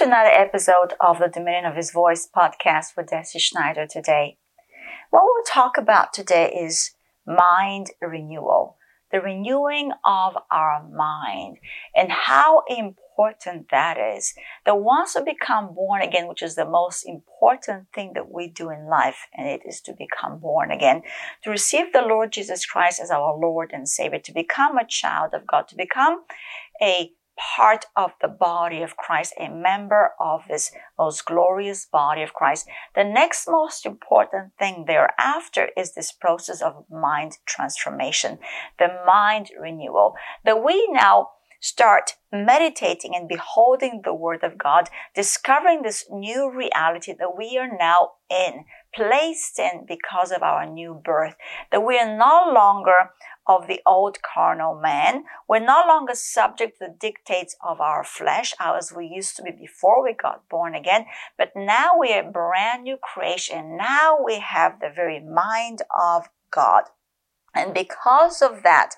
to another episode of the Dominion of His Voice podcast with Deci Schneider today. What we'll talk about today is mind renewal, the renewing of our mind, and how important that is. That once we become born again, which is the most important thing that we do in life, and it is to become born again, to receive the Lord Jesus Christ as our Lord and Savior, to become a child of God, to become a part of the body of Christ, a member of this most glorious body of Christ. The next most important thing thereafter is this process of mind transformation, the mind renewal, that we now start meditating and beholding the Word of God, discovering this new reality that we are now in, placed in because of our new birth, that we are no longer of the old carnal man. We're no longer subject to the dictates of our flesh, as we used to be before we got born again, but now we are a brand new creation. Now we have the very mind of God. And because of that,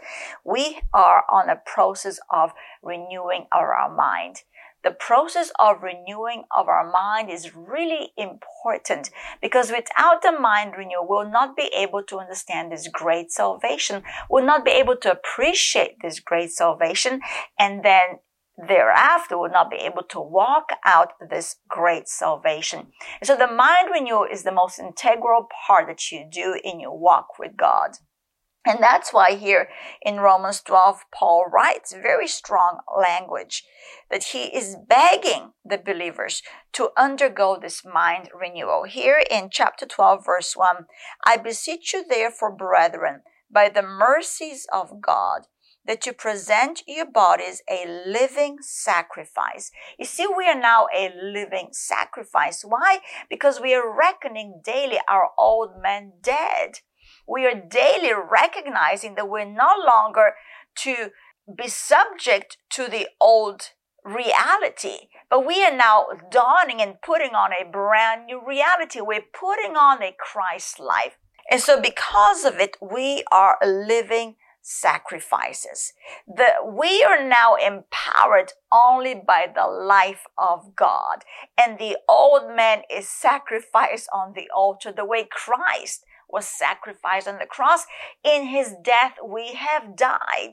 we are on a process of renewing our mind the process of renewing of our mind is really important because without the mind renewal, we'll not be able to understand this great salvation. We'll not be able to appreciate this great salvation. And then thereafter will not be able to walk out this great salvation. So the mind renewal is the most integral part that you do in your walk with God. And that's why here in Romans 12, Paul writes very strong language that he is begging the believers to undergo this mind renewal. Here in chapter 12, verse 1, I beseech you therefore, brethren, by the mercies of God, that you present your bodies a living sacrifice. You see, we are now a living sacrifice. Why? Because we are reckoning daily our old man dead we are daily recognizing that we're no longer to be subject to the old reality, but we are now dawning and putting on a brand new reality. We're putting on a Christ life. And so because of it, we are living sacrifices. The, we are now empowered only by the life of God. And the old man is sacrificed on the altar the way Christ was sacrificed on the cross. In his death, we have died.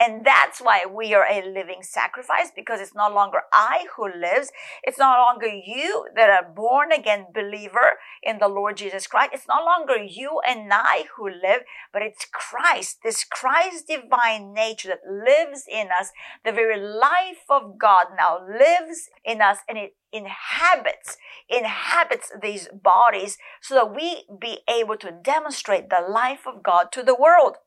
And that's why we are a living sacrifice because it's no longer I who lives. It's no longer you that are born again believer in the Lord Jesus Christ. It's no longer you and I who live, but it's Christ, this Christ divine nature that lives in us. The very life of God now lives in us and it inhabits, inhabits these bodies so that we be able to demonstrate the life of God to the world.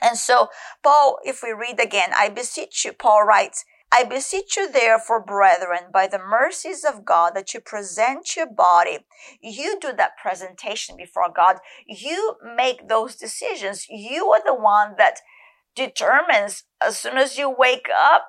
And so, Paul, if we read again, I beseech you, Paul writes, I beseech you therefore, brethren, by the mercies of God, that you present your body. You do that presentation before God. You make those decisions. You are the one that determines as soon as you wake up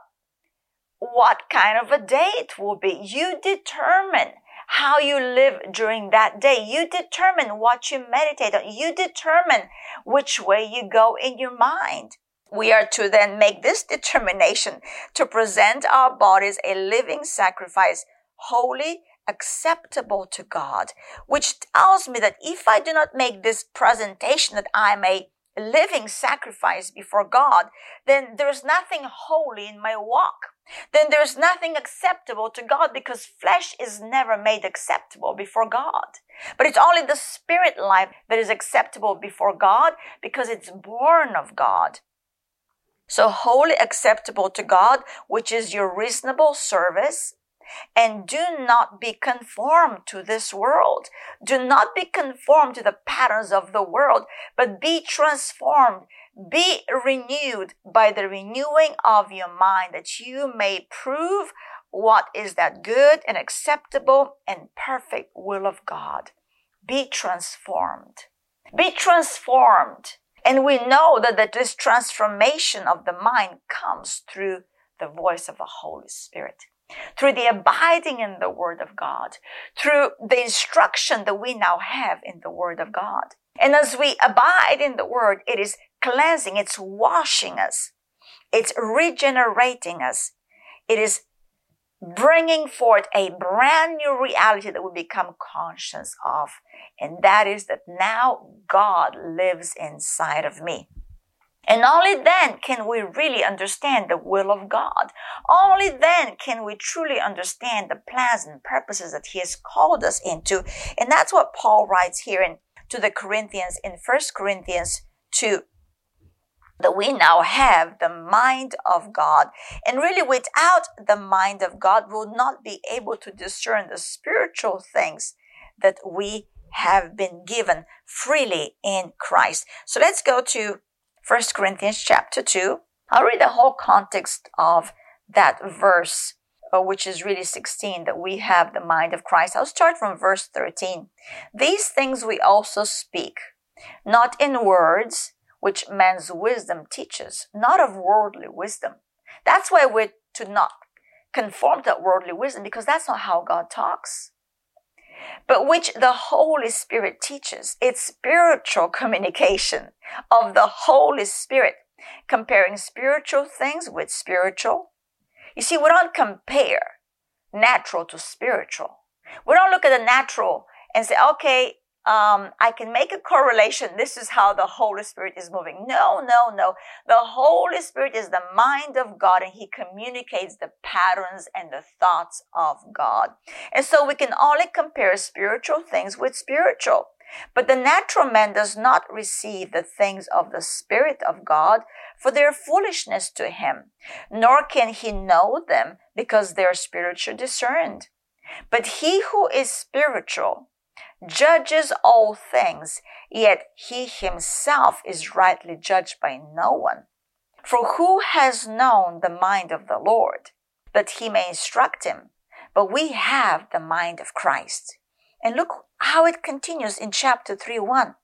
what kind of a day it will be. You determine how you live during that day. You determine what you meditate on. You determine which way you go in your mind. We are to then make this determination to present our bodies a living sacrifice, holy, acceptable to God, which tells me that if I do not make this presentation that I'm a living sacrifice before God, then there's nothing holy in my walk then there's nothing acceptable to God because flesh is never made acceptable before God. But it's only the spirit life that is acceptable before God because it's born of God. So holy acceptable to God, which is your reasonable service. And do not be conformed to this world. Do not be conformed to the patterns of the world, but be transformed be renewed by the renewing of your mind that you may prove what is that good and acceptable and perfect will of God. Be transformed. Be transformed. And we know that, this transformation of the mind comes through the voice of the Holy Spirit, through the abiding in the Word of God, through the instruction that we now have in the Word of God. And as we abide in the Word, it is cleansing, it's washing us, it's regenerating us, it is bringing forth a brand new reality that we become conscious of. And that is that now God lives inside of me. And only then can we really understand the will of God. Only then can we truly understand the plans and purposes that He has called us into. And that's what Paul writes here in, to the Corinthians in 1 Corinthians 2 that we now have the mind of God. And really, without the mind of God, we'll not be able to discern the spiritual things that we have been given freely in Christ. So let's go to 1 Corinthians chapter 2. I'll read the whole context of that verse, uh, which is really 16, that we have the mind of Christ. I'll start from verse 13. These things we also speak, not in words, which man's wisdom teaches, not of worldly wisdom. That's why we're to not conform to worldly wisdom because that's not how God talks. But which the Holy Spirit teaches. It's spiritual communication of the Holy Spirit, comparing spiritual things with spiritual. You see, we don't compare natural to spiritual. We don't look at the natural and say, okay, um, I can make a correlation. This is how the Holy Spirit is moving. No, no, no. The Holy Spirit is the mind of God and He communicates the patterns and the thoughts of God. And so we can only compare spiritual things with spiritual. But the natural man does not receive the things of the Spirit of God, for they are foolishness to him, nor can he know them because they are spiritually discerned. But he who is spiritual judges all things, yet he himself is rightly judged by no one. For who has known the mind of the Lord, that he may instruct him? But we have the mind of Christ. And look how it continues in chapter 3 1.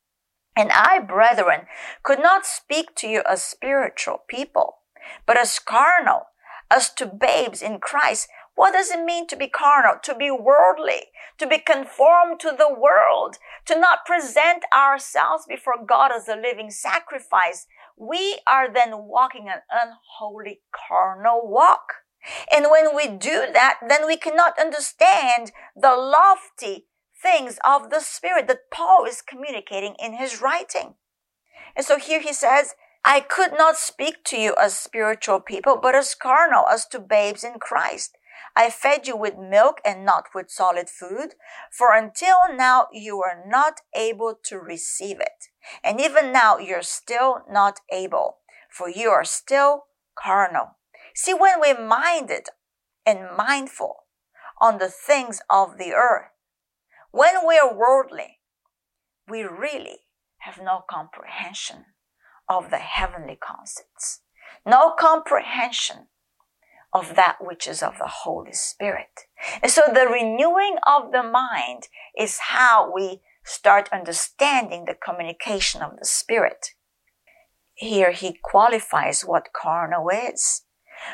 And I, brethren, could not speak to you as spiritual people, but as carnal, as to babes in Christ. What does it mean to be carnal? To be worldly, to be conformed to the world, to not present ourselves before God as a living sacrifice. We are then walking an unholy carnal walk. And when we do that, then we cannot understand the lofty things of the Spirit that Paul is communicating in his writing. And so here he says, I could not speak to you as spiritual people, but as carnal, as to babes in Christ. I fed you with milk and not with solid food, for until now you were not able to receive it. And even now you're still not able, for you are still carnal. See, when we're minded and mindful on the things of the earth, when we're worldly, we really have no comprehension of the heavenly concepts, no comprehension of that which is of the Holy Spirit. And so the renewing of the mind is how we start understanding the communication of the Spirit. Here he qualifies what carnal is.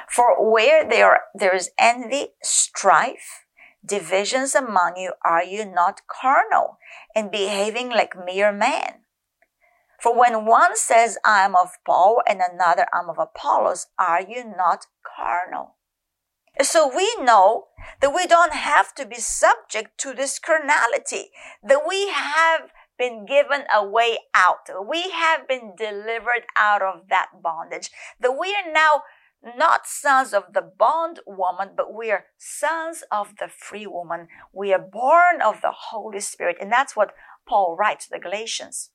For where there, there is envy, strife, divisions among you, are you not carnal and behaving like mere men? For when one says, I am of Paul, and another, I am of Apollos, are you not carnal? So we know that we don't have to be subject to this carnality, that we have been given a way out. We have been delivered out of that bondage, that we are now not sons of the bond woman, but we are sons of the free woman. We are born of the Holy Spirit. And that's what Paul writes to the Galatians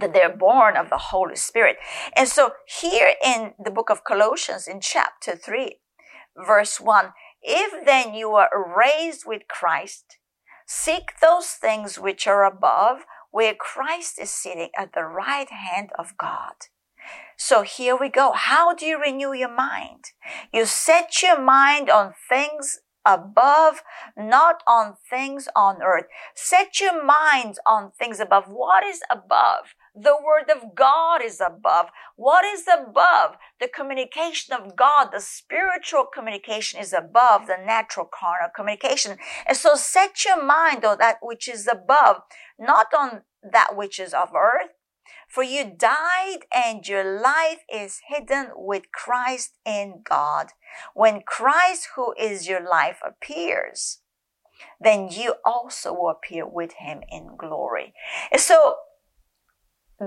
that they're born of the Holy Spirit. And so here in the book of Colossians in chapter 3, verse 1, if then you are raised with Christ, seek those things which are above, where Christ is sitting at the right hand of God. So here we go. How do you renew your mind? You set your mind on things above, not on things on earth. Set your minds on things above. What is above? The word of God is above. What is above? The communication of God, the spiritual communication is above the natural carnal communication. And so set your mind on that which is above, not on that which is of earth. For you died and your life is hidden with Christ in God. When Christ, who is your life, appears, then you also will appear with him in glory. And so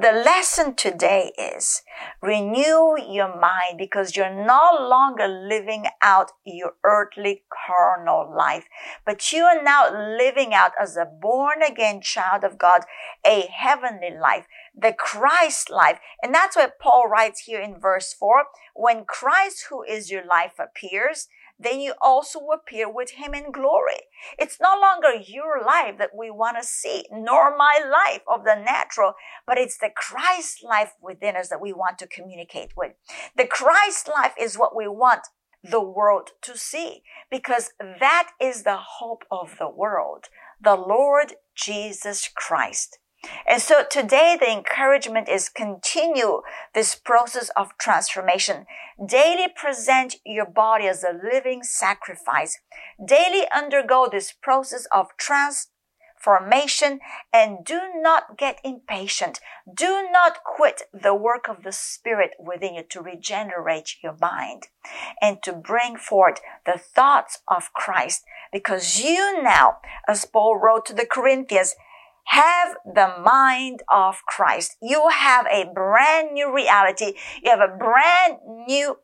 the lesson today is renew your mind because you're no longer living out your earthly carnal life, but you are now living out as a born again child of God, a heavenly life, the Christ life. And that's what Paul writes here in verse four. When Christ, who is your life, appears, then you also appear with him in glory. It's no longer your life that we want to see, nor my life of the natural, but it's the Christ life within us that we want to communicate with. The Christ life is what we want the world to see because that is the hope of the world. The Lord Jesus Christ. And so today the encouragement is continue this process of transformation. Daily present your body as a living sacrifice. Daily undergo this process of transformation and do not get impatient. Do not quit the work of the Spirit within you to regenerate your mind and to bring forth the thoughts of Christ because you now, as Paul wrote to the Corinthians, have the mind of Christ. You have a brand new reality. You have a brand new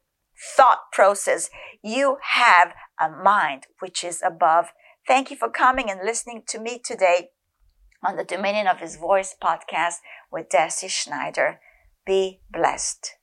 thought process. You have a mind which is above. Thank you for coming and listening to me today on the Dominion of His Voice podcast with Deci Schneider. Be blessed.